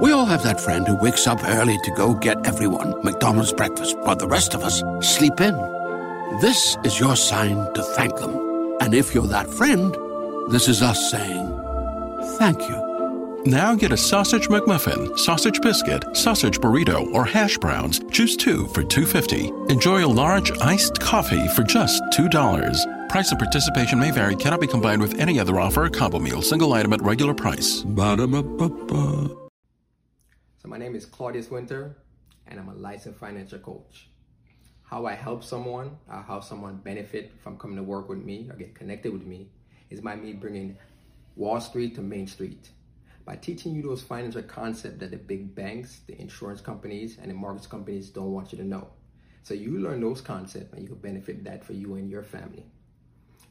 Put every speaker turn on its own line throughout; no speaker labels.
We all have that friend who wakes up early to go get everyone McDonald's breakfast, while the rest of us sleep in. This is your sign to thank them. And if you're that friend, this is us saying thank you.
Now get a sausage McMuffin, sausage biscuit, sausage burrito, or hash browns. Choose two for $2.50. Enjoy a large iced coffee for just $2. Price and participation may vary, cannot be combined with any other offer or combo meal, single item at regular price. Ba-da-ba-ba-ba.
My name is Claudius Wynter, and I'm a licensed financial coach. How I help someone, or how someone benefit from coming to work with me or get connected with me, is by me bringing Wall Street to Main Street by teaching you those financial concepts that the big banks, the insurance companies, and the mortgage companies don't want you to know. So you learn those concepts and you can benefit that for you and your family.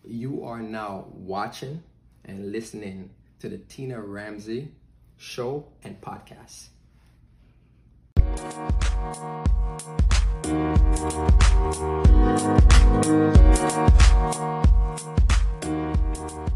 You are now watching and listening to the Tina Ramsay show and podcast.
Hello, hello,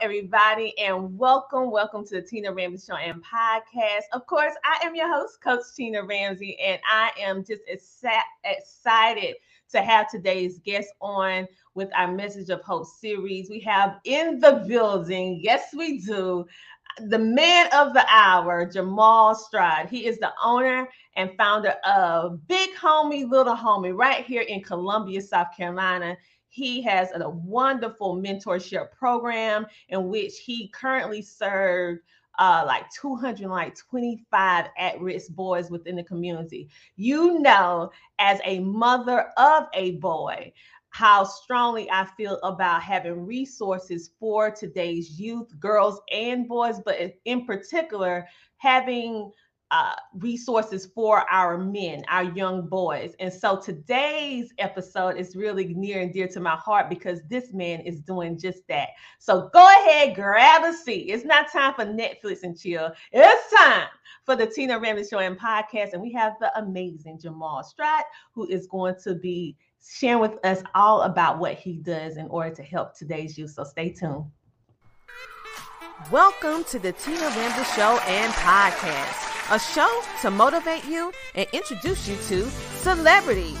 everybody, and welcome, welcome to the Tina Ramsay Show and Podcast. Of course, I am your host, Coach Tina Ramsay, and I am just excited to have today's guest on with our Message of Hope series. We have in the building, yes, we do, the man of the hour, Jamal Stroud. He is the owner and founder of Big Homie, Little Homie, right here in Columbia, South Carolina. He has a wonderful mentorship program in which he currently served uh, like 225 at-risk boys within the community. You know, as a mother of a boy, how strongly I feel about having resources for today's youth, girls and boys, but in particular, having uh, resources for our men, our young boys. And so today's episode is really near and dear to my heart because this man is doing just that. So go ahead, grab a seat. It's not time for Netflix and chill. It's time for the Tina Ramsay Show and podcast. And we have the amazing Jamal Stroud, who is going to be sharing with us all about what he does in order to help today's youth. So stay tuned. Welcome to the Tina Ramsay Show and podcast a show to motivate you and introduce you to celebrities,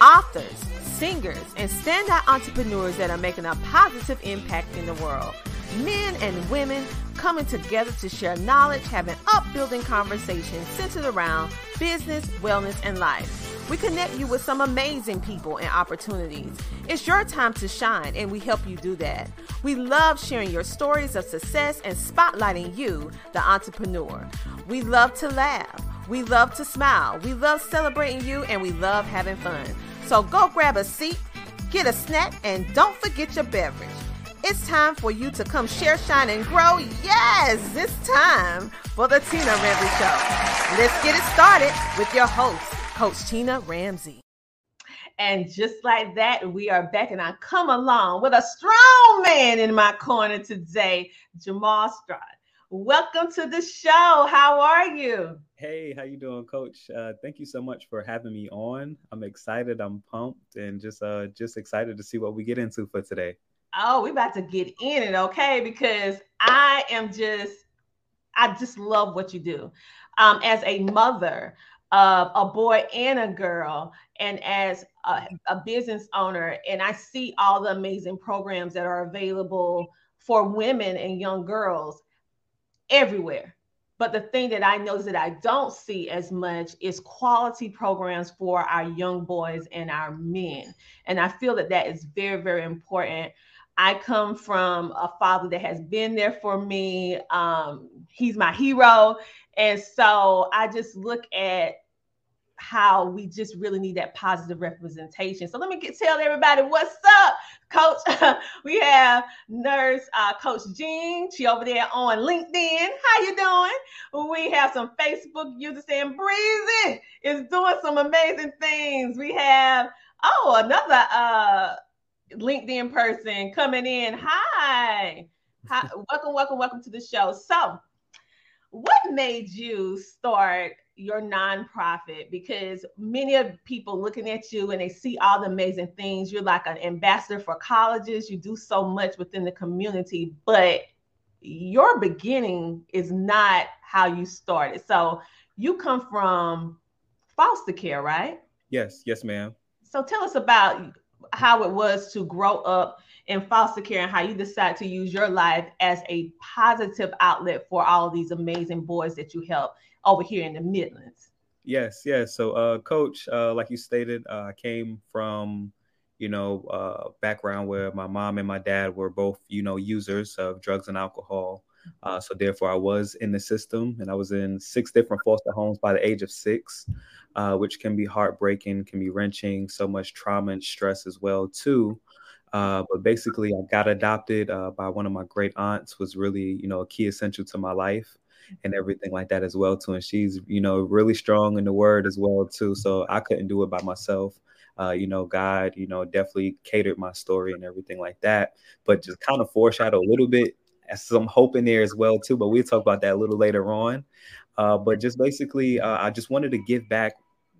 authors, singers, and standout entrepreneurs that are making a positive impact in the world. Men and women coming together to share knowledge, having upbuilding conversations centered around business, wellness, and life. We connect you with some amazing people and opportunities. It's your time to shine, and we help you do that. We love sharing your stories of success and spotlighting you, the entrepreneur. We love to laugh. We love to smile. We love celebrating you, and we love having fun. So go grab a seat, get a snack, and don't forget your beverage. It's time for you to come share, shine, and grow. Yes, it's time for the Tina Ramsay Show. Let's get it started with your host, Coach Tina Ramsay. And just like that, we are back, and I come along with a strong man in my corner today, Jamal Stroud. Welcome to the show. How are you?
Hey, how you doing, Coach? Uh, thank you so much for having me on. I'm excited. I'm pumped, and just uh, just excited to see what we get into for today
oh, we about to get in it, okay? Because I am just I just love what you do. Um, as a mother of a boy and a girl, and as a, a business owner, and I see all the amazing programs that are available for women and young girls everywhere. But the thing that I notice that I don't see as much is quality programs for our young boys and our men. And I feel that that is very, very important. I come from a father that has been there for me. Um, he's my hero. And so I just look at how we just really need that positive representation. So let me get, tell everybody what's up, Coach. we have nurse uh, Coach Jean. She over there on LinkedIn. How you doing? We have some Facebook users saying Breezy is doing some amazing things. We have oh another uh, LinkedIn person coming in. Hi. Hi. welcome, welcome, welcome to the show. So, what made you start your nonprofit because many of people looking at you and they see all the amazing things. You're like an ambassador for colleges. You do so much within the community but your beginning is not how you started. So you come from foster care right?
Yes yes ma'am.
So tell us about how it was to grow up in foster care and how you decide to use your life as a positive outlet for all these amazing boys that you help over here in the Midlands.
Yes, yes. So, uh, Coach, uh, like you stated, uh, I came from, you know, uh, background where my mom and my dad were both, you know, users of drugs and alcohol. Uh, so therefore, I was in the system, and I was in six different foster homes by the age of six, uh, which can be heartbreaking, can be wrenching, so much trauma and stress as well too. Uh, but basically, I got adopted uh, by one of my great aunts. Was really, you know, a key essential to my life and everything like that as well too. And she's, you know, really strong in the word as well too. So I couldn't do it by myself. Uh, you know, God, you know, definitely catered my story and everything like that. But just kind of foreshadow a little bit, some hope in there as well too. But we'll talk about that a little later on. Uh, but just basically, uh, I just wanted to give back.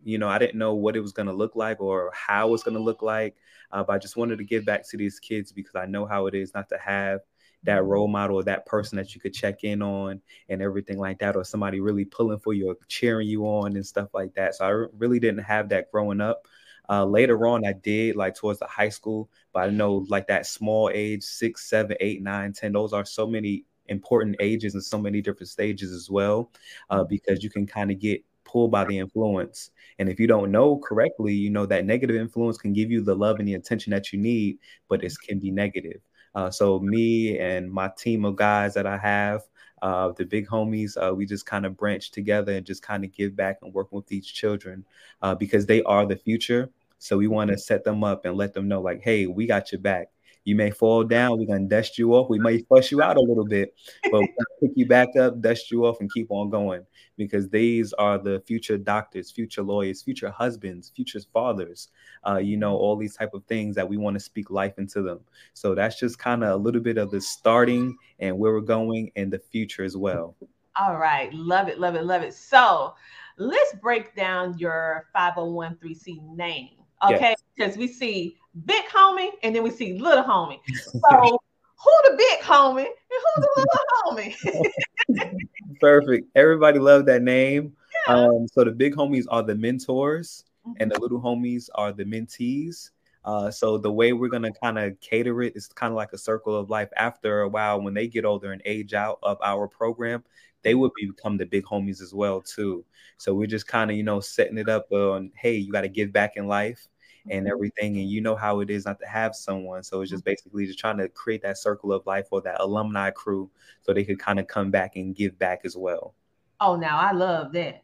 You know, I didn't know what it was going to look like or how it's going to look like, uh, but I just wanted to give back to these kids because I know how it is not to have that role model or that person that you could check in on and everything like that, or somebody really pulling for you or cheering you on and stuff like that. So I really didn't have that growing up. Uh, later on, I did like towards the high school, but I know like that small age, six, seven, eight, nine, ten, those are so many important ages and so many different stages as well, uh, because you can kind of get pulled by the influence. And if you don't know correctly, you know that negative influence can give you the love and the attention that you need, but it can be negative. Uh, so me and my team of guys that I have, uh, the big homies, uh, we just kind of branch together and just kind of give back and work with these children uh, because they are the future. So we want to set them up and let them know, like, hey, we got your back. You may fall down. We're gonna dust you off. We may fuss you out a little bit, but pick you back up, dust you off, and keep on going. Because these are the future doctors, future lawyers, future husbands, future fathers. Uh, you know, all these type of things that we want to speak life into them. So that's just kind of a little bit of the starting and where we're going in the future as well.
All right, love it, love it, love it. So let's break down your 501c name. Okay, because yes. we see big homie and then we see little homie. So who the big homie and who the little homie?
Perfect. Everybody loved that name. Yeah. Um, so the big homies are the mentors mm-hmm. and the little homies are the mentees. Uh, so the way we're gonna kind of cater it is kind of like a circle of life. After a while, when they get older and age out of our program, they would become the big homies as well too. So we're just kind of you know setting it up on, hey, you got to give back in life and mm-hmm. everything. And you know how it is not to have someone. So it's just mm-hmm. basically just trying to create that circle of life or that alumni crew so they could kind of come back and give back as well.
Oh, now I love that.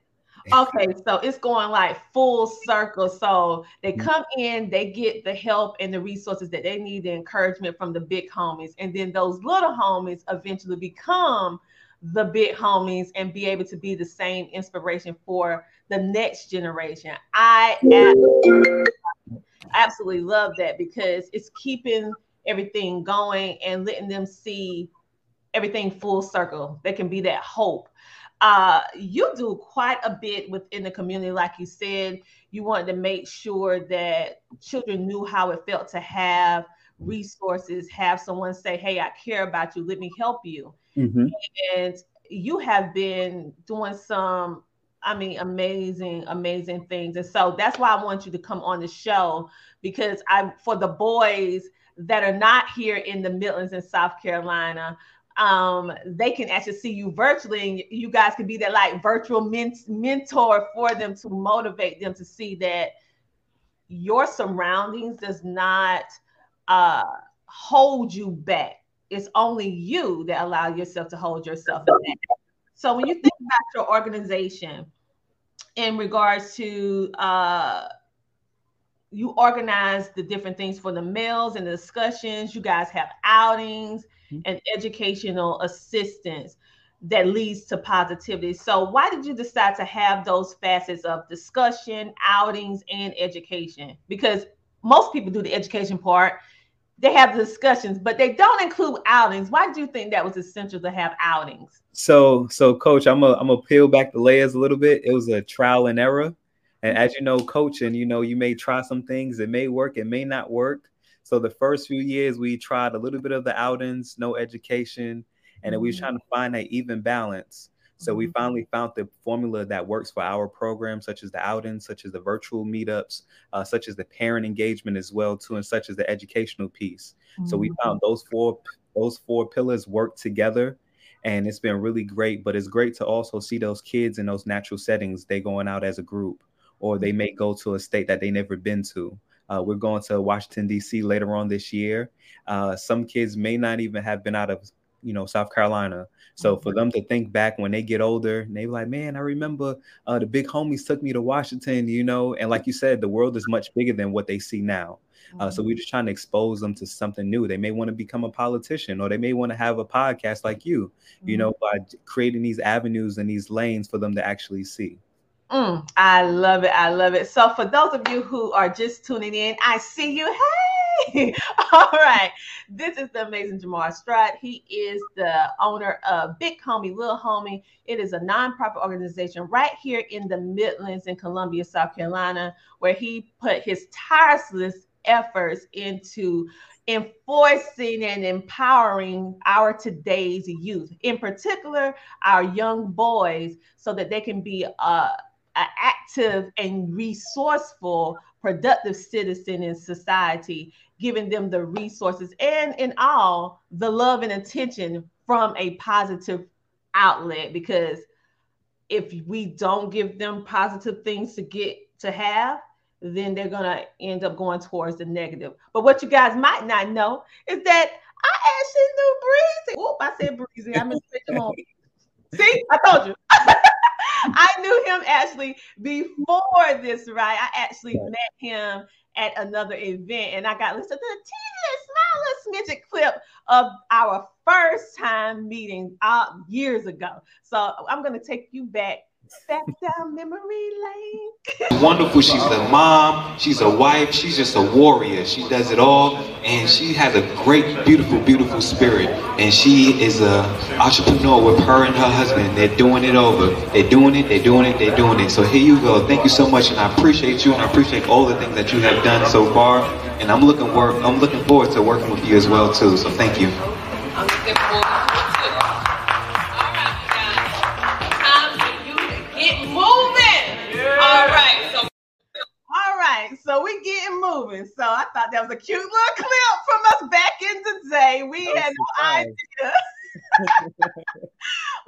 Okay, so it's going like full circle. So they mm-hmm. come in, they get the help and the resources that they need, the encouragement from the big homies. And then those little homies eventually become the big homies and be able to be the same inspiration for the next generation. I absolutely love that because it's keeping everything going and letting them see everything full circle. There can be that hope. Uh, you do quite a bit within the community, like you said. You wanted to make sure that children knew how it felt to have resources, have someone say, "Hey, I care about you. Let me help you." Mm-hmm. And you have been doing some I mean, amazing, amazing things. And so that's why I want you to come on the show because I, for the boys that are not here in the Midlands in South Carolina, um, they can actually see you virtually, and you guys can be that like virtual men- mentor for them to motivate them to see that your surroundings does not uh, hold you back. It's only you that allow yourself to hold yourself back. So when you think about your organization in regards to uh, you organize the different things for the meals and the discussions, you guys have outings mm-hmm. and educational assistance that leads to positivity. So why did you decide to have those facets of discussion, outings, and education? Because most people do the education part they have discussions, but they don't include outings. Why do you think that was essential to have outings?
So, so coach, I'm a I'm gonna peel back the layers a little bit. It was a trial and error, and as you know, coaching, you know, you may try some things. It may work, it may not work. So the first few years, we tried a little bit of the outings, no education, and then we were mm-hmm. trying to find that even balance. So we mm-hmm. finally found the formula that works for our program, such as the outings, such as the virtual meetups, uh, such as the parent engagement as well too, and such as the educational piece. Mm-hmm. So we mm-hmm. found those four those four pillars work together, and it's been really great. But it's great to also see those kids in those natural settings. They going out as a group, or they may go to a state that they never been to. Uh, we're going to Washington D.C. later on this year. Uh, some kids may not even have been out of you know South Carolina. So for them to think back when they get older, they like, man, I remember uh, the big homies took me to Washington, you know, and like you said, the world is much bigger than what they see now. Uh, so we're just trying to expose them to something new. They may want to become a politician, or they may want to have a podcast like you, you know, by creating these avenues and these lanes for them to actually see.
Mm, I love it. I love it. So for those of you who are just tuning in, I see you. Hey All right. This is the amazing Jamar Stroud. He is the owner of Big Homie, Little Homie. It is a nonprofit organization right here in the Midlands in Columbia, South Carolina, where he put his tireless efforts into enforcing and empowering our today's youth, in particular our young boys, so that they can be uh, active and resourceful, productive citizen in society giving them the resources and in all the love and attention from a positive outlet. Because if we don't give them positive things to get to have then they're going to end up going towards the negative. But what you guys might not know is that i actually knew breezy. Oop, i said breezy. I missed on see i told you. I knew him actually before this, right? I actually met him at another event, and I got listen to the teeniest, smallest midget clip of our first time meeting uh, years ago. So I'm to take you back back down memory lane.
Wonderful. She's a mom. She's a wife. She's just a warrior. She does it all, and she has a great, beautiful, beautiful spirit. And she is a entrepreneur with her and her husband. They're doing it over. They're doing it. They're doing it. They're doing it. So here you go. Thank you so much, and I appreciate you, and I appreciate all the things that you have done so far. And I'm looking work. I'm looking forward to working with you as well too. So thank you.
so All right, so we getting moving. So I thought that was a cute little clip from us back in the day. We had no idea.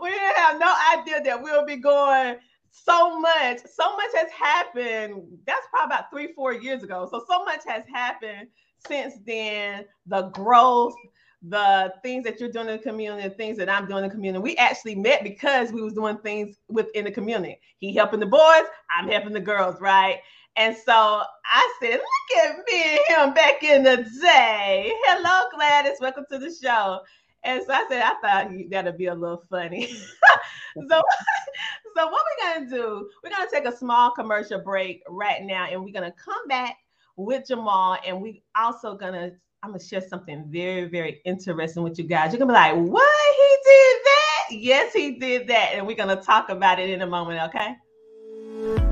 we didn't have no idea that we'll be going so much. So much has happened. That's probably about three, four years ago. So so much has happened since then. The growth, the things that you're doing in the community, the things that I'm doing in the community. We actually met because we was doing things within the community. He helping the boys, I'm helping the girls, right? And so I said, look at me and him back in the day. Hello, Gladys. Welcome to the show. And so I said, I thought that'd be a little funny. so, so what we're gonna do, we're gonna take a small commercial break right now, and we're gonna come back with Jamal, and we also gonna I'm gonna share something very, very interesting with you guys. You're gonna be like, what? He did that? Yes, he did that. And we're gonna talk about it in a moment, okay?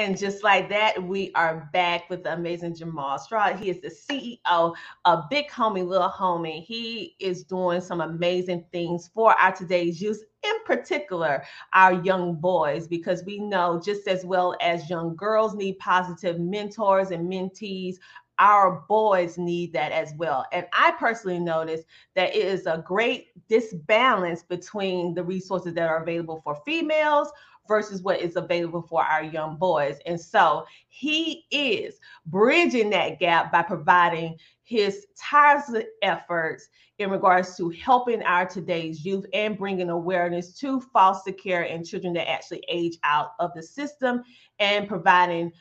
And just like that, we are back with the amazing Jamal Stroud. He is the CEO of Big Homie, Little Homie. He is doing some amazing things for our today's youth, in particular, our young boys, because we know just as well as young girls need positive mentors and mentees, our boys need that as well. And I personally noticed that it is a great disbalance between the resources that are available for females versus what is available for our young boys. And so he is bridging that gap by providing his tireless efforts in regards to helping our today's youth and bringing awareness to foster care and children that actually age out of the system and providing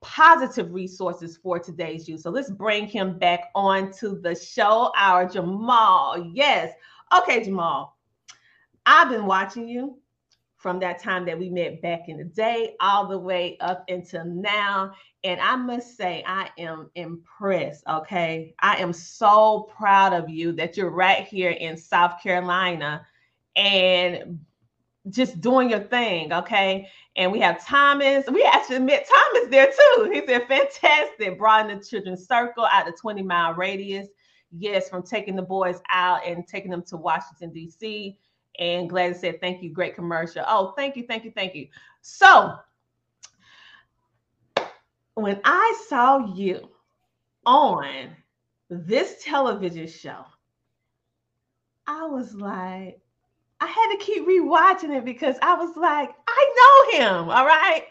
positive resources for today's youth. So let's bring him back on to the show, our Jamal. Yes. Okay, Jamal. I've been watching you from that time that we met back in the day all the way up until now. And I must say, I am impressed. Okay. I am so proud of you that you're right here in South Carolina and just doing your thing. Okay. And we have Thomas. We actually met Thomas there too. He said, fantastic. In the children's circle out the 20 mile radius. Yes, from taking the boys out and taking them to Washington, D.C and Gladys said, Thank you, great commercial. Oh, thank you, thank you, thank you. So, when I saw you on this television show, I was like, I had to keep rewatching it because I was like, I know him, all right.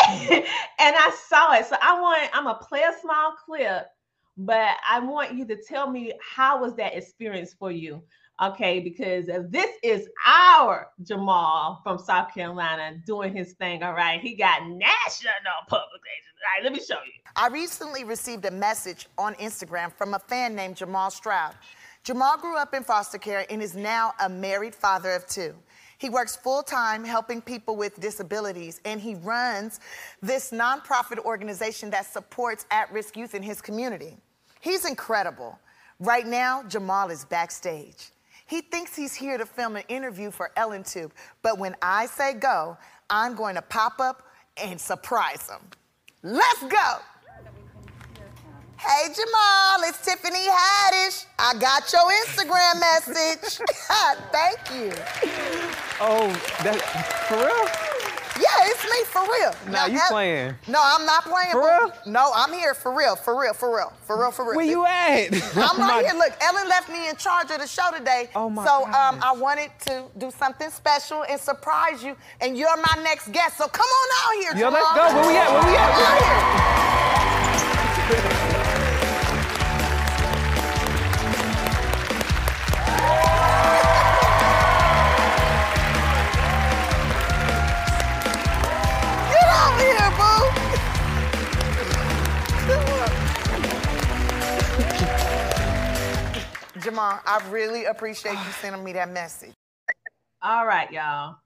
and I saw it. So I want, I'm gonna play a small clip, but I want you to tell me how was that experience for you Okay, because this is our Jamal from South Carolina doing his thing. All right, he got national publications. All right, let me show you.
I recently received a message on Instagram from a fan named Jamal Stroud. Jamal grew up in foster care and is now a married father of two. He works full time helping people with disabilities, and he runs this nonprofit organization that supports at risk youth in his community. He's incredible. Right now, Jamal is backstage. He thinks he's here to film an interview for ellentube, but when I say go, I'm going to pop up and surprise him. Let's go. Hey Jamal, it's Tiffany Haddish. I got your Instagram message. Thank you.
Oh, that for real?
Yeah, it's me for real.
Now, you playing?
No, I'm not playing.
For real?
No, I'm here for real, for real, for real, for real, for real.
Where you at?
I'm right here. Look, Ellen left me in charge of the show today.
Oh my
So um, I wanted to do something special and surprise you, and you're my next guest. So come on out here.
Yo, let's go. Where we at? Where we
at? Jamal, I really appreciate you sending me that message.
All right, y'all.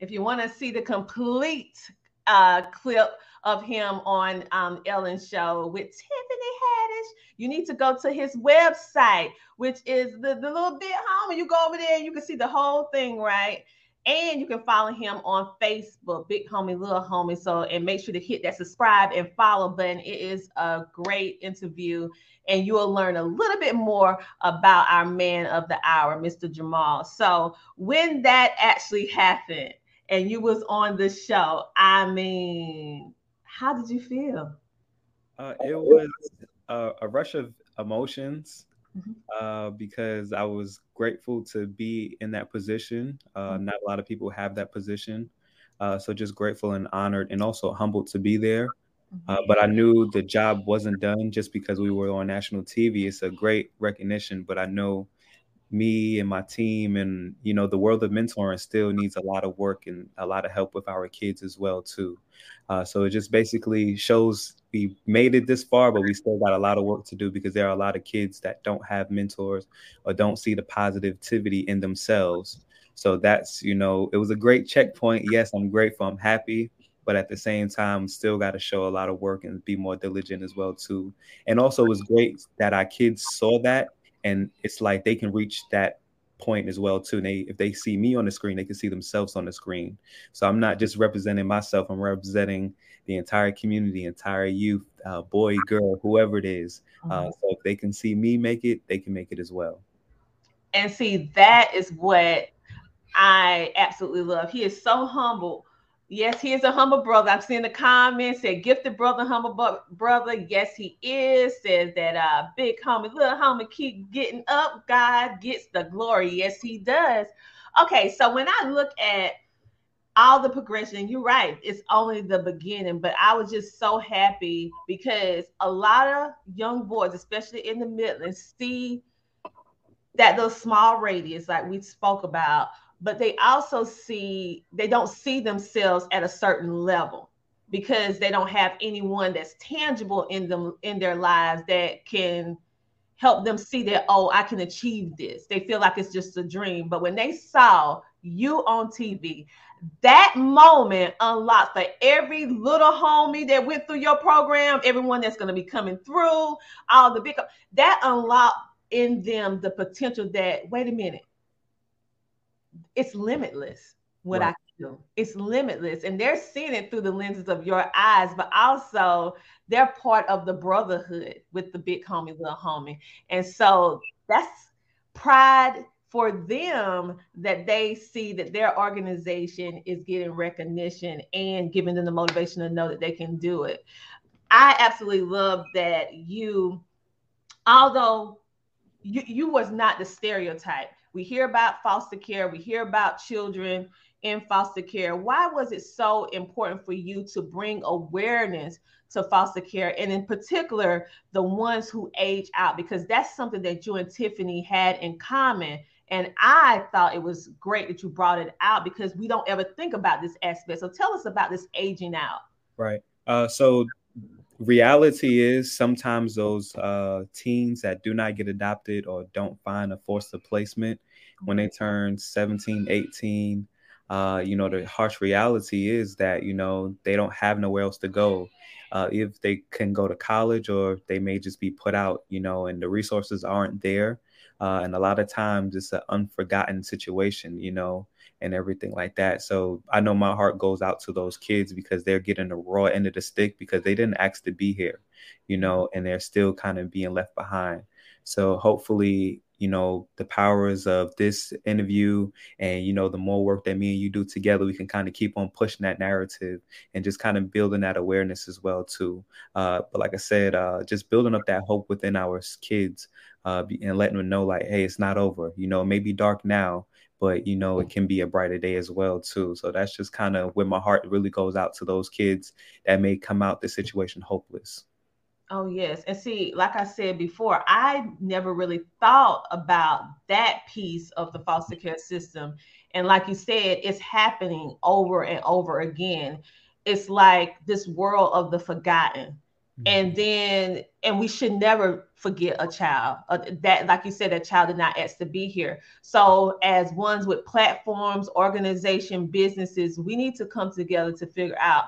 If you want to see the complete uh, clip of him on um, Ellen's show with Tiffany Haddish, you need to go to his website, which is the, the little bit homie. You go over there, you can see the whole thing, right? And you can follow him on Facebook, Big Homie, Little Homie. So, and make sure to hit that subscribe and follow button. It is a great interview, and you will learn a little bit more about our man of the hour, Mr. Jamal. So, when that actually happened and you was on the show, I mean, how did you feel?
Uh, it was a, a rush of emotions mm-hmm. uh, because I was grateful to be in that position. Uh, mm-hmm. Not a lot of people have that position. Uh, so just grateful and honored and also humbled to be there. Uh, but I knew the job wasn't done just because we were on national TV. It's a great recognition, but I know me and my team and you know the world of mentoring still needs a lot of work and a lot of help with our kids as well too. Uh, so it just basically shows we made it this far but we still got a lot of work to do because there are a lot of kids that don't have mentors or don't see the positivity in themselves. So that's you know it was a great checkpoint. Yes i'm grateful. I'm happy but at the same time still got to show a lot of work and be more diligent as well too and also it was great that our kids saw that and it's like they can reach that point as well too. And they if they see me on the screen, they can see themselves on the screen. So I'm not just representing myself; I'm representing the entire community, entire youth, uh, boy, girl, whoever it is. Uh, mm-hmm. so if they can see me make it, they can make it as well.
And see, that is what I absolutely love. He is so humble Yes, he is a humble brother. I've seen the comments said gifted brother, humble brother. Yes, he is. Says that uh big homie, little homie keep getting up. God gets the glory. Yes, he does. Okay, so when I look at all the progression, you're right, it's only the beginning, but I was just so happy because a lot of young boys, especially in the Midlands, see that those small radius, like we spoke about, but they also see they don't see themselves at a certain level because they don't have anyone that's tangible in them in their lives that can help them see that oh i can achieve this. They feel like it's just a dream. But when they saw you on tv that moment unlocked for every little homie that went through your program everyone that's going to be coming through all the big that unlocked in them the potential that wait a minute it's limitless what right. I can do. It's limitless. And they're seeing it through the lenses of your eyes, but also they're part of the brotherhood with the big homie, little homie. And so that's pride for them that they see that their organization is getting recognition and giving them the motivation to know that they can do it. I absolutely love that you, although you, you was not the stereotype we hear about foster care, we hear about children in foster care. Why was it so important for you to bring awareness to foster care and in particular the ones who age out because that's something that you and Tiffany had in common and I thought it was great that you brought it out because we don't ever think about this aspect. So tell us about this aging out.
Right. Uh, so reality is sometimes those uh, teens that do not get adopted or don't find a foster placement when they turn 17 18 uh, you know the harsh reality is that you know they don't have nowhere else to go. Uh, if they can go to college or they may just be put out you know and the resources aren't there uh, and a lot of times it's an unforgotten situation you know and everything like that. So I know my heart goes out to those kids because they're getting the raw end of the stick because they didn't ask to be here, you know, and they're still kind of being left behind. So hopefully, you know, the powers of this interview and, you know, the more work that me and you do together, we can kind of keep on pushing that narrative and just kind of building that awareness as well, too. Uh, but like I said, uh, just building up that hope within our kids uh, and letting them know like, hey, it's not over. You know, it may be dark now, but you know it mm. can be a brighter day as well too. So that's just kind of where my heart really goes out to those kids that may come out the situation hopeless.
Oh yes. And see like i said before i never really thought about that piece of the foster care system. And like you said it's happening over and over again. It's like this world of the forgotten and mm-hmm. then and we should never forget a child uh, that like you said a child did not ask to be here so as ones with platforms organization businesses we need to come together to figure out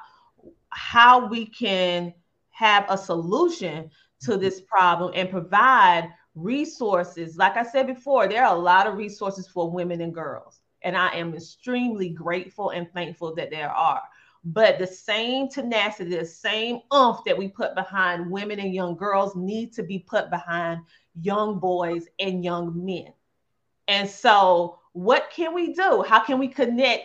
how we can have a solution to this problem and provide resources. Like I said before, there are a lot of resources for women and girls. And I am extremely grateful and thankful that there are. But the same tenacity, the same oomph that we put behind women and young girls need to be put behind young boys and young men. And so, what can we do? How can we connect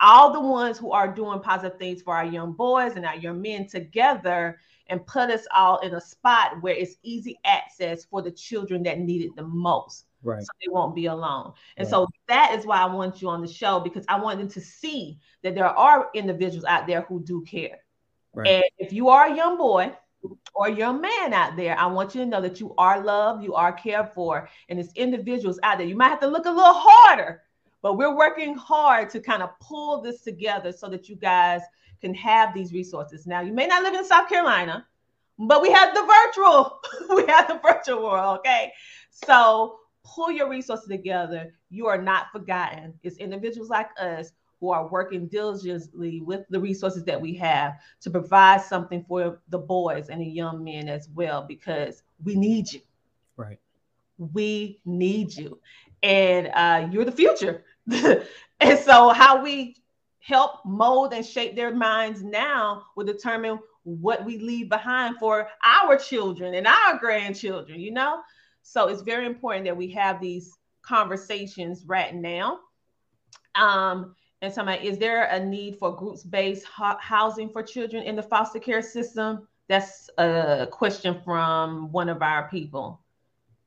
all the ones who are doing positive things for our young boys and our young men together and put us all in a spot where it's easy access for the children that need it the most?
Right.
So they won't be alone. And
Right.
so that is why I want you on the show because I want them to see that there are individuals out there who do care.
Right.
And if you are a young boy or a young man out there, I want you to know that you are loved, you are cared for, and it's individuals out there. You might have to look a little harder, but we're working hard to kind of pull this together so that you guys can have these resources. Now, you may not live in South Carolina, but we have the virtual, we have the virtual world, okay? So pull your resources together. You are not forgotten. It's individuals like us who are working diligently with the resources that we have to provide something for the boys and the young men as well, because we need you.
Right.
We need you. And uh, you're the future. and so, how we help mold and shape their minds now will determine what we leave behind for our children and our grandchildren, you know? So it's very important that we have these conversations right now. Um, and somebody, is there a need for groups-based ho- housing for children in the foster care system? That's a question from one of our people.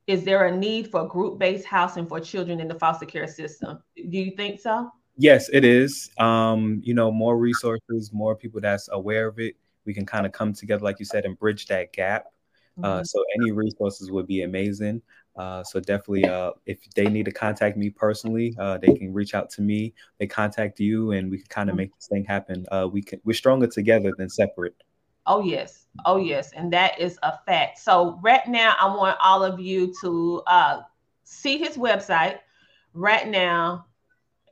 Is there a need for group-based housing for children in the foster care system? Do you think so?
Yes, it is. Um, you know, more resources, more people that's aware of it. We can kind of come together, like you said, and bridge that gap. Uh,
Mhm.
so any resources would be amazing. Uh, so definitely, uh, if they need to contact me personally, uh, they can reach out to me. They contact you, and we can kind of make this thing happen. Uh, we can we're stronger together than separate.
Oh yes, oh yes, and that is a fact. So right now, I want all of you to uh, see his website right now,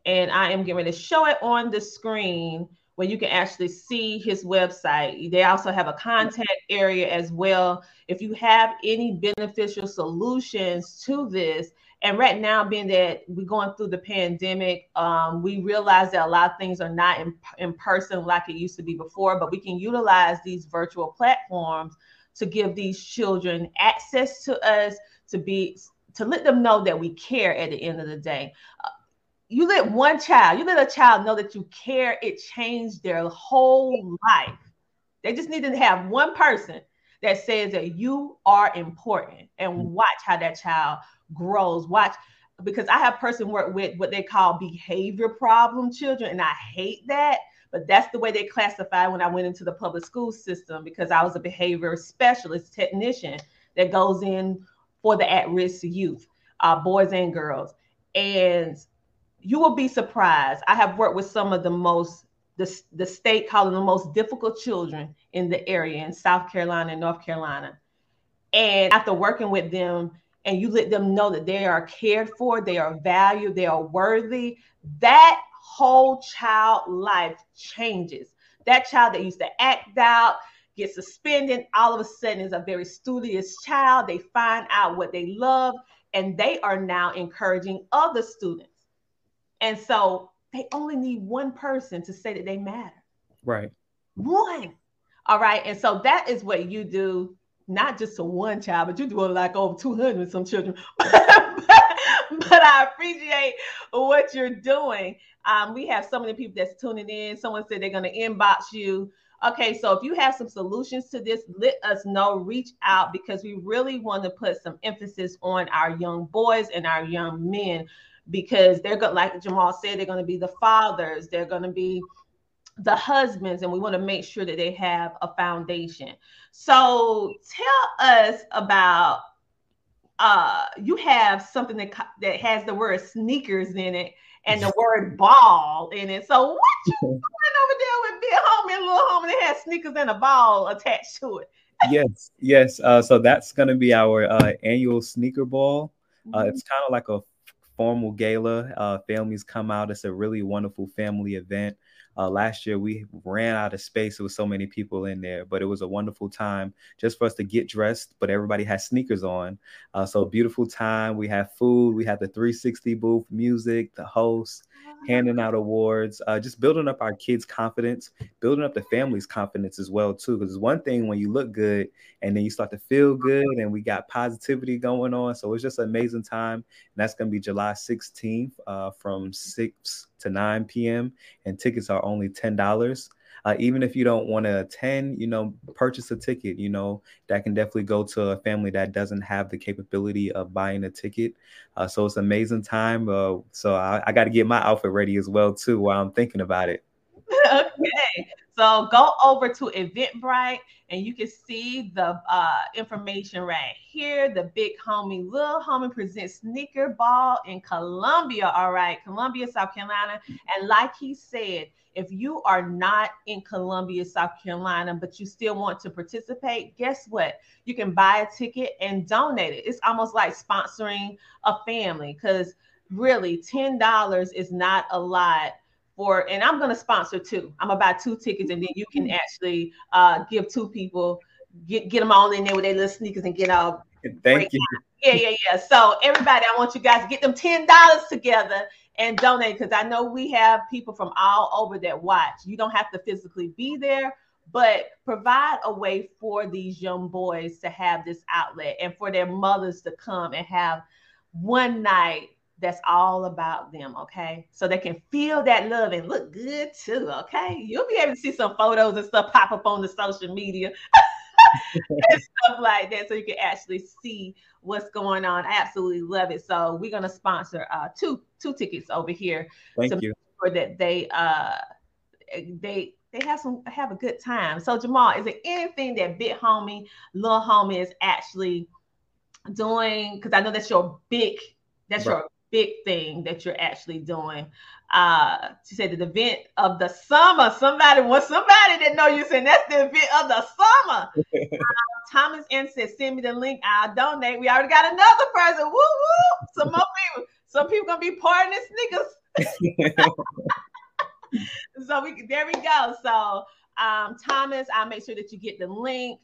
and I am getting ready to show it on the screen where you can actually see his website. They also have a contact area as well. If you have any beneficial solutions to this, and right now, being that we're going through the pandemic, um, we realize that a lot of things are not in, in person like it used to be before, but we can utilize these virtual platforms to give these children access to us, to be to let them know that we care at the end of the day. Uh, you let one child, you let a child know that you care, it changed their whole life. They just need to have one person that says that you are important and watch how that child grows. Watch because I have person work with what they call behavior problem children, and I hate that. But that's the way they classify when I went into the public school system because I was a behavior specialist technician that goes in for the at-risk youth, uh, boys and girls. And you will be surprised. I have worked with some of the most the, the state calling the most difficult children in the area in South Carolina and North Carolina. And after working with them, and you let them know that they are cared for, they are valued, they are worthy, that whole child life changes. That child that used to act out, get suspended, all of a sudden is a very studious child. They find out what they love, and they are now encouraging other students. And so they only need one person to say that they matter.
Right.
One. All right. And so that is what you do, not just to one child, but you do it like over 200 some children. but, but I appreciate what you're doing. Um, we have so many people that's tuning in. Someone said they're going to inbox you. Okay, so if you have some solutions to this, let us know. Reach out because we really want to put some emphasis on our young boys and our young men because they're going, like Jamal said, they're going to be the fathers. They're going to be the husbands and we want to make sure that they have a foundation so tell us about uh you have something that that has the word sneakers in it and the word ball in it so what you doing over there with big homie and little homie that has sneakers and a ball attached to it
yes, yes. Uh, so that's going to be our uh, annual sneaker ball. Uh, it's kind of like a formal gala. Uh, families come out. It's a really wonderful family event. Uh, last year we ran out of space. There was so many people in there, but it was a wonderful time just for us to get dressed. But everybody had sneakers on, uh, so beautiful time. We had food. We had the 360 booth, music, the host, handing out awards, uh, just building up our kids' confidence, building up the family's confidence as well too. Because it's one thing when you look good and then you start to feel good, and we got positivity going on. So it's just an amazing time, and that's going to be July 16th uh, from 6 to 9 p.m. and tickets are only ten dollars. Uh, even if you don't want to attend, you know, purchase a ticket. You know, that can definitely go to a family that doesn't have the capability of buying a ticket. Uh, so it's amazing time. Uh, so I, I got to get my outfit ready as well too while I'm thinking about it.
okay. So go over to Eventbrite and you can see the uh, information right here. The big homie, little homie presents sneaker ball in Columbia. All right, Columbia, South Carolina. And like he said, if you are not in Columbia, South Carolina, but you still want to participate, guess what? You can buy a ticket and donate it. It's almost like sponsoring a family because really $10 is not a lot for and I'm gonna sponsor two. I'm gonna buy two tickets and then you can actually uh give two people get get them all in there with their little sneakers and get all
thank you.
Yeah, yeah, yeah. So everybody, I want you guys to get them ten dollars together and donate because I know we have people from all over that watch. You don't have to physically be there, but provide a way for these young boys to have this outlet and for their mothers to come and have one night that's all about them, okay? So they can feel that love and look good too, okay? You'll be able to see some photos and stuff pop up on the social media and stuff like that, so you can actually see what's going on. I absolutely love it. So we're gonna sponsor uh, two two tickets over here
Thank
to
you.
make sure that they uh they they have some have a good time. So Jamal, is there anything that big homie, little homie is actually doing? Because I know that's your big that's
Right.
your big thing that you're actually doing. Uh, she said the event of the summer. Somebody was somebody that know you saying that's the event of the summer. Uh, Thomas N said, "Send me the link. I'll donate." We already got another person. Woo woo! Some more people. Some people gonna be parting in sneakers. so we there we go. So um, Thomas, I'll make sure that you get the link.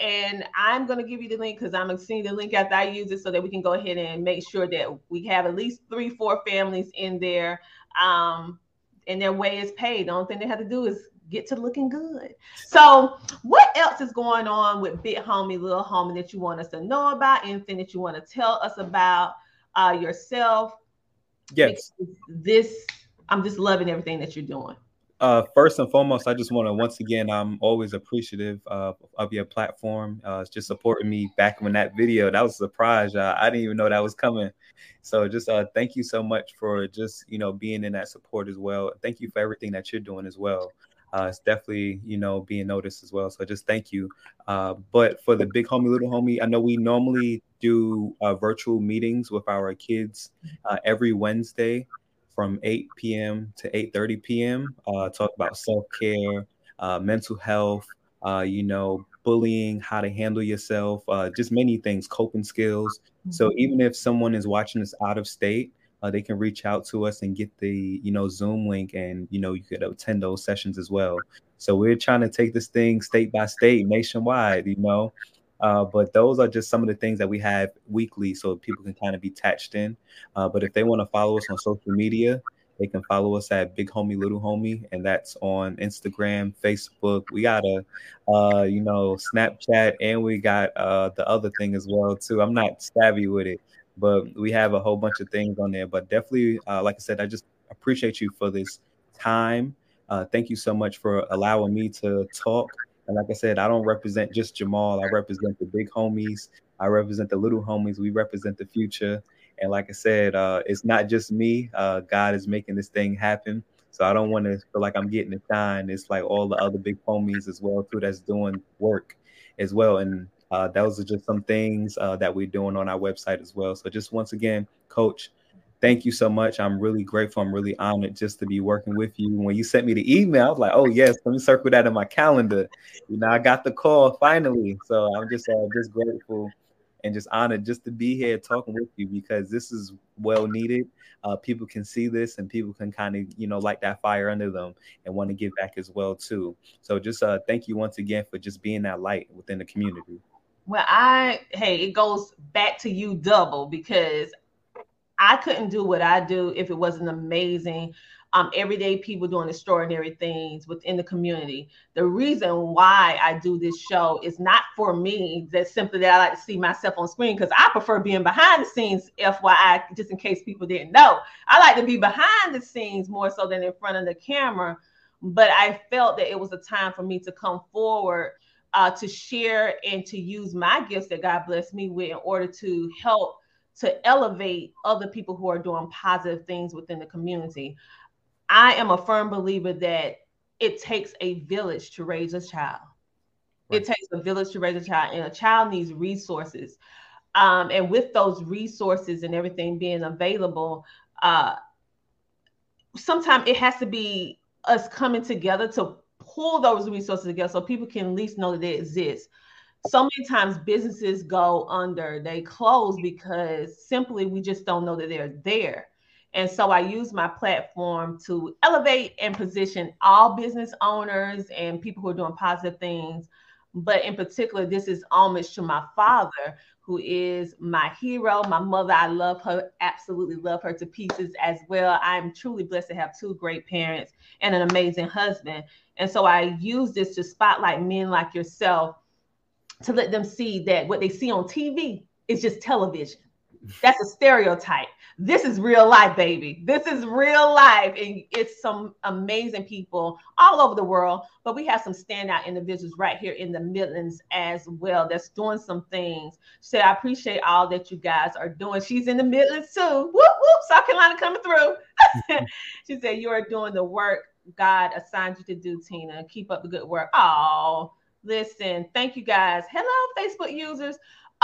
And I'm gonna give you the link because I'm gonna send you the link after I use it so that we can go ahead and make sure that we have at least three, four families in there. Um, and their way is paid. The only thing they have to do is get to looking good. So, what else is going on with Big Homie, Little Homie that you want us to know about? Anything that you want to tell us about uh, yourself?
Yes.
This, I'm just loving everything that you're doing.
Uh, first and foremost, I just want to once again, I'm always appreciative uh, of your platform. Uh, just supporting me back when that video that was a surprise. Uh, I didn't even know that was coming. So just uh, thank you so much for just you know being in that support as well. Thank you for everything that you're doing as well. Uh, it's definitely you know being noticed as well. So just thank you. Uh, but for the big homie, little homie, I know we normally do uh, virtual meetings with our kids uh, every Wednesday from 8 p.m. to 8:30 p.m. Uh, talk about self-care, uh, mental health, uh, you know, bullying, how to handle yourself, uh, just many things, coping skills. So even if someone is watching this out of state, uh, they can reach out to us and get the you know Zoom link, and you know you could attend those sessions as well. So we're trying to take this thing state by state, nationwide, you know. Uh, but those are just some of the things that we have weekly, so people can kind of be attached in. Uh, but if they want to follow us on social media, they can follow us at Big Homie Little Homie, and that's on Instagram, Facebook. We got a, uh, you know, Snapchat, and we got uh, the other thing as well too. I'm not savvy with it, but we have a whole bunch of things on there. But definitely, uh, like I said, I just appreciate you for this time. Uh, thank you so much for allowing me to talk. And like I said, I don't represent just Jamal. I represent the big homies. I represent the little homies. We represent the future. And like I said, uh, it's not just me. Uh, God is making this thing happen. So I don't want to feel like I'm getting the shine. It's like all the other big homies as well too that's doing work as well. And uh, those are just some things uh, that we're doing on our website as well. So just once again, Coach, thank you so much. I'm really grateful. I'm really honored just to be working with you. When you sent me the email, I was like, oh yes, let me circle that in my calendar. You know, I got the call finally. So I'm just uh, just grateful. and just honored just to be here talking with you because this is well needed. Uh, people can see this and people can kind of you know light that fire under them and want to give back as well too. So just uh, thank you once again for just being that light within the community.
Well, I hey, it goes back to you double because I couldn't do what I do if it wasn't amazing um, everyday people doing extraordinary things within the community. The reason why I do this show is not for me, that simply that I like to see myself on screen because I prefer being behind the scenes, FYI, just in case people didn't know. I like to be behind the scenes more so than in front of the camera. But I felt that it was a time for me to come forward uh, to share and to use my gifts that God blessed me with in order to help to elevate other people who are doing positive things within the community. I am a firm believer that it takes a village to raise a child. Right. It takes a village to raise a child, and a child needs resources. Um, and with those resources and everything being available, uh, sometimes it has to be us coming together to pull those resources together so people can at least know that they exist. So many times businesses go under, they close because simply we just don't know that they're there. And so I use my platform to elevate and position all business owners and people who are doing positive things. But in particular, this is homage to my father, who is my hero. My mother, I love her, absolutely love her to pieces as well. I'm truly blessed to have two great parents and an amazing husband. And so I use this to spotlight men like yourself to let them see that what they see on TV is just television. That's a stereotype. This is real life, baby. This is real life. And it's some amazing people all over the world. But we have some standout individuals right here in the Midlands as well that's doing some things. So I appreciate all that you guys are doing. She's in the Midlands too. Whoop, whoop, South Carolina coming through. she said, You are doing the work God assigned you to do, Tina. Keep up the good work. Oh, listen. Thank you guys. Hello, Facebook users.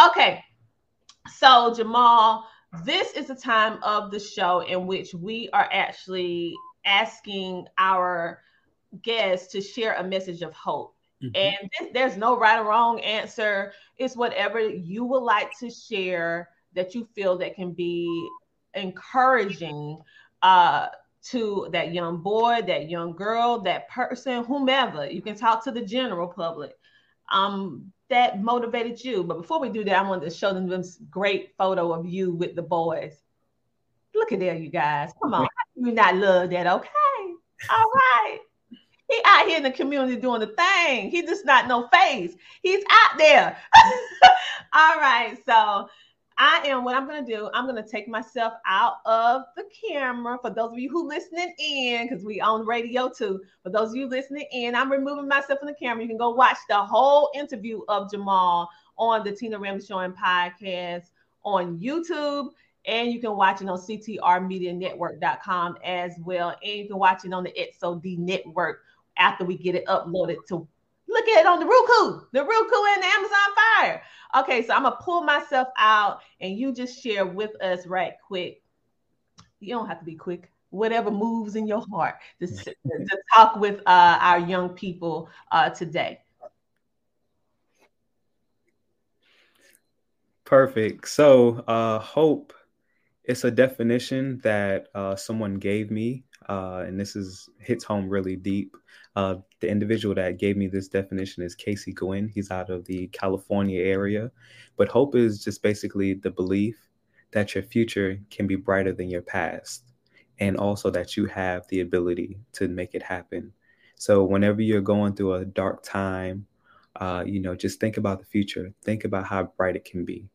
Okay. So, Jamal, this is the time of the show in which we are actually asking our guests to share a message of hope. Mm-hmm. And th- there's no right or wrong answer. It's whatever you would like to share that you feel that can be encouraging uh, to that young boy, that young girl, that person, whomever. You can talk to the general public. Um, that motivated you. But before we do that, I wanted to show them this great photo of you with the boys. Look at there, you guys. Come on. you not love that? Okay. All right. He out here in the community doing the thing. He just not no face. He's out there. All right. So I am what I'm to do. I'm to take myself out of the camera for those of you who listening in, because we on radio too. For those of you listening in, I'm removing myself from the camera. You can go watch the whole interview of Jamal on the Tina Ramsay Show and podcast on YouTube. And you can watch it on ctrmedianetwork.com as well. And you can watch it on the XOD network after we get it uploaded to look at it on the Roku, the Roku and the Amazon Fire. Okay, so I'm gonna pull myself out and you just share with us right quick. You don't have to be quick. Whatever moves in your heart to, to talk with uh, our young people uh, today.
Perfect. So, uh, hope it's a definition that uh, someone gave me, uh, and this is hits home really deep. Uh, the individual that gave me this definition is Casey Gwinn. He's out of the California area. But hope is just basically the belief that your future can be brighter than your past, and also that you have the ability to make it happen. So, whenever you're going through a dark time, uh, you know, just think about the future. Think about how bright it can be.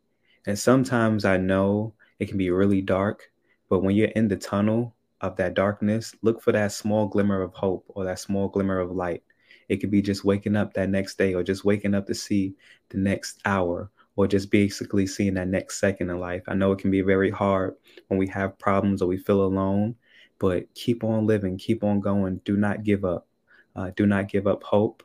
And sometimes I know it can be really dark, but when you're in the tunnel, of that darkness, look for that small glimmer of hope or that small glimmer of light. It could be just waking up that next day or just waking up to see the next hour or just basically seeing that next second in life. I know it can be very hard when we have problems or we feel alone, but keep on living, keep on going. Do not give up. Uh, do not give up hope.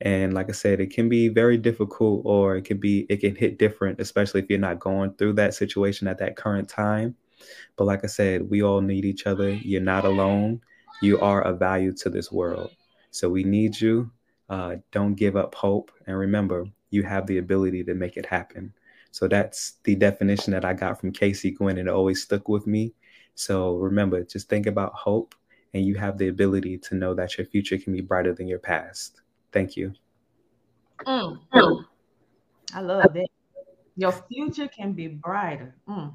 And like I said, it can be very difficult or it can be, it can hit different, especially if you're not going through that situation at that current time. But like I said, we all need each other. You're not alone. You are a value to this world. So we need you. Uh, don't give up hope. And remember, you have the ability to make it happen. So that's the definition that I got from Casey Gwinn, and it always stuck with me. So remember, just think about hope, and you have the ability to know that your future can be brighter than your past. Thank you.
Mm. mm. I love that. Your future can be brighter. Mm.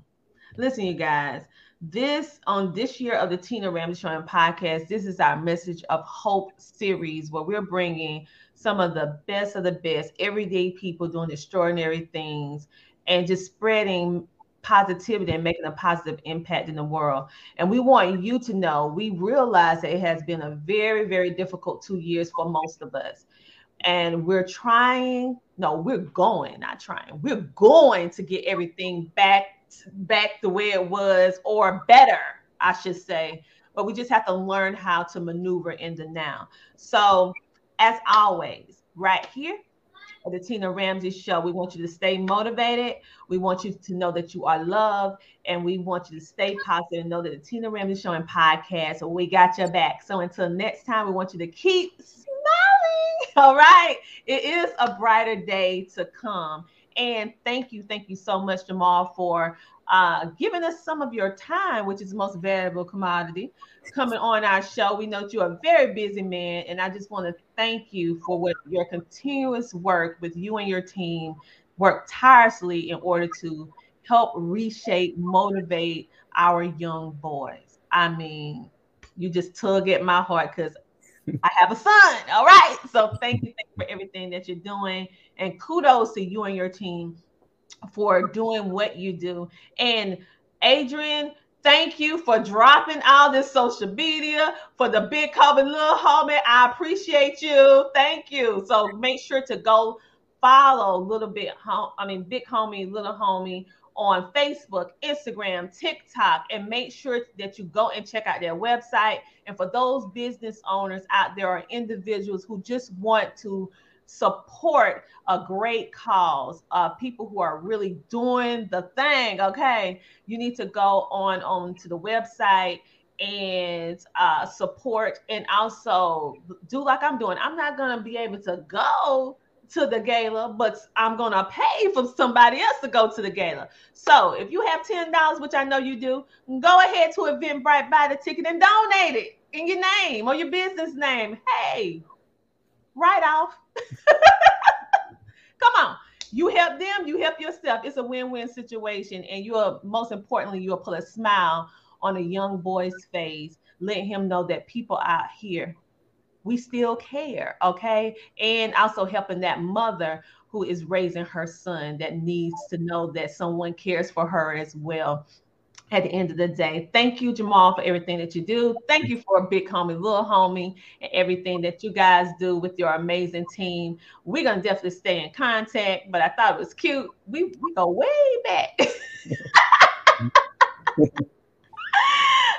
Listen, you guys, this on this year of the Tina Ramsay Show and podcast, this is our message of hope series where we're bringing some of the best of the best everyday people doing extraordinary things and just spreading positivity and making a positive impact in the world. And we want you to know we realize that it has been a very, very difficult two years for most of us. And we're trying, no, we're going, not trying, we're going to get everything back back the way it was or better, I should say. But we just have to learn how to maneuver in the now. So, as always, right here at the Tina Ramsay Show, we want you to stay motivated. We want you to know that you are loved, and we want you to stay positive and know that the Tina Ramsay Show and podcast, we got your back. So, until next time, we want you to keep smiling. All right. It is a brighter day to come. And thank you, thank you so much, Jamal, for uh, giving us some of your time, which is the most valuable commodity, coming on our show. We know you're a very busy man, and I just want to thank you for what your continuous work with you and your team work tirelessly in order to help reshape, motivate our young boys. I mean, you just tug at my heart because I have a son. All right. So thank you, thank you for everything that you're doing. And kudos to you and your team for doing what you do. And Adrian, thank you for dropping all this social media for the big homie, little homie. I appreciate you. Thank you. So make sure to go follow little bit home. I mean, big homie, little homie on Facebook, Instagram, TikTok, and make sure that you go and check out their website. And for those business owners out there or individuals who just want to support a great cause, uh, people who are really doing the thing, okay, you need to go on on to the website and uh, support and also do like I'm doing. I'm not going to be able to go to the gala, but I'm going to pay for somebody else to go to the gala. So if you have $10, which I know you do, go ahead to Eventbrite, buy the ticket and donate it in your name or your business name. Hey, right off. Come on. You help them, you help yourself. It's a win-win situation. And you're most importantly, you'll put a smile on a young boy's face, letting him know that people out here we still care, okay? And also helping that mother who is raising her son that needs to know that someone cares for her as well at the end of the day. Thank you, Jamal, for everything that you do. Thank you for big homie, little homie, and everything that you guys do with your amazing team. We're gonna definitely stay in contact, but I thought it was cute. We, we go way back.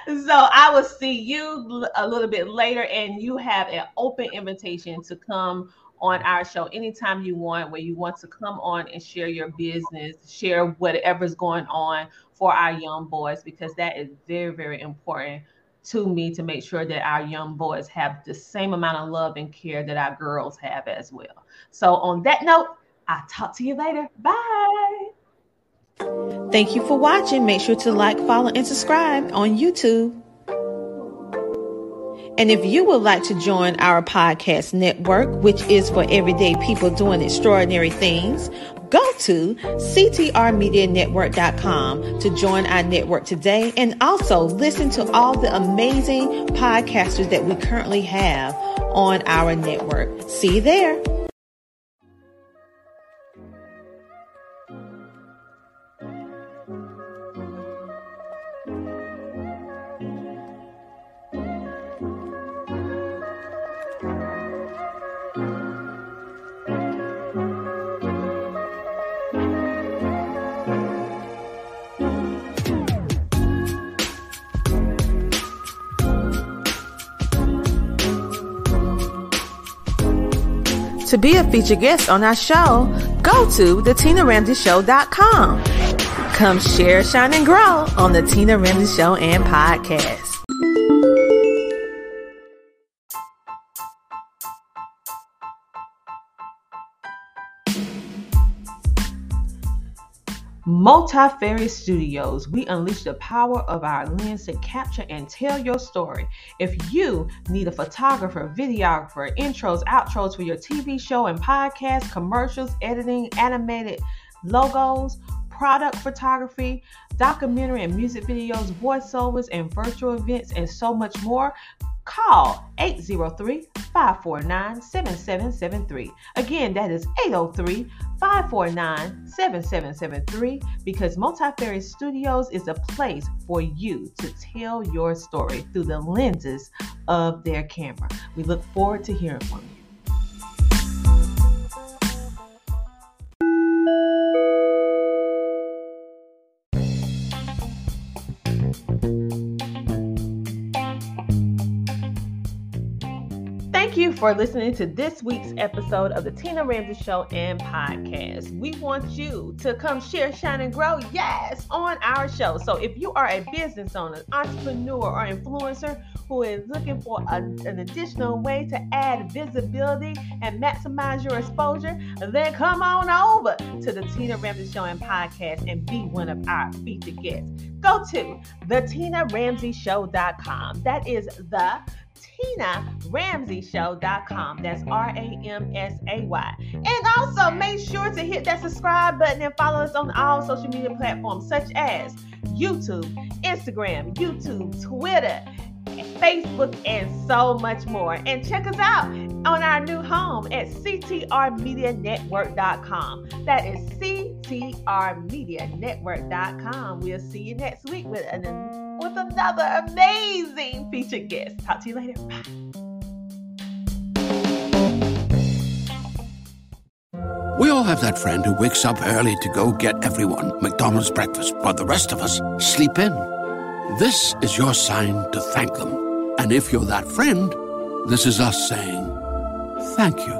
so I will see you a little bit later, and you have an open invitation to come on our show anytime you want, where you want to come on and share your business, share whatever's going on for our young boys, because that is very, very important to me to make sure that our young boys have the same amount of love and care that our girls have as well. So, on that note, I'll talk to you later. Bye.
Thank you for watching. Make sure to like, follow, and subscribe on YouTube. And if you would like to join our podcast network, which is for everyday people doing extraordinary things, go to ctrmedianetwork.com to join our network today and also listen to all the amazing podcasters that we currently have on our network. See you there. To be a featured guest on our show, go to thetinaramsayshow.com. Come share, shine, and grow on the Tina Ramsay Show and podcast.
Multifarious Studios, we unleash the power of our lens to capture and tell your story. If you need a photographer, videographer, intros, outros for your TV show and podcast, commercials, editing, animated logos, product photography, documentary and music videos, voiceovers, and virtual events, and so much more, call 803 549 7773. Again, that is 803 549 7773 because Multifarious Studios is a place for you to tell your story through the lenses of their camera. We look forward to hearing from you. For listening to this week's episode of the Tina Ramsay Show and Podcast. We want you to come share, shine, and grow, yes, on our show. So if you are a business owner, entrepreneur, or influencer who is looking for a, an additional way to add visibility and maximize your exposure, then come on over to the Tina Ramsay Show and Podcast and be one of our featured guests. Go to thetinaramsayshow.com. That is the TinaRamsayShow.com. That's R A M S A Y. And also make sure to hit that subscribe button and follow us on all social media platforms such as YouTube, Instagram, YouTube, Twitter, Facebook, and so much more. And check us out on our new home at CTRMediaNetwork.com. That is CTRMediaNetwork.com. We'll see you next week with an with another amazing featured guest. Talk to you later. Bye.
We all have that friend who wakes up early to go get everyone McDonald's breakfast, while the rest of us sleep in. This is your sign to thank them. And if you're that friend, this is us saying thank you.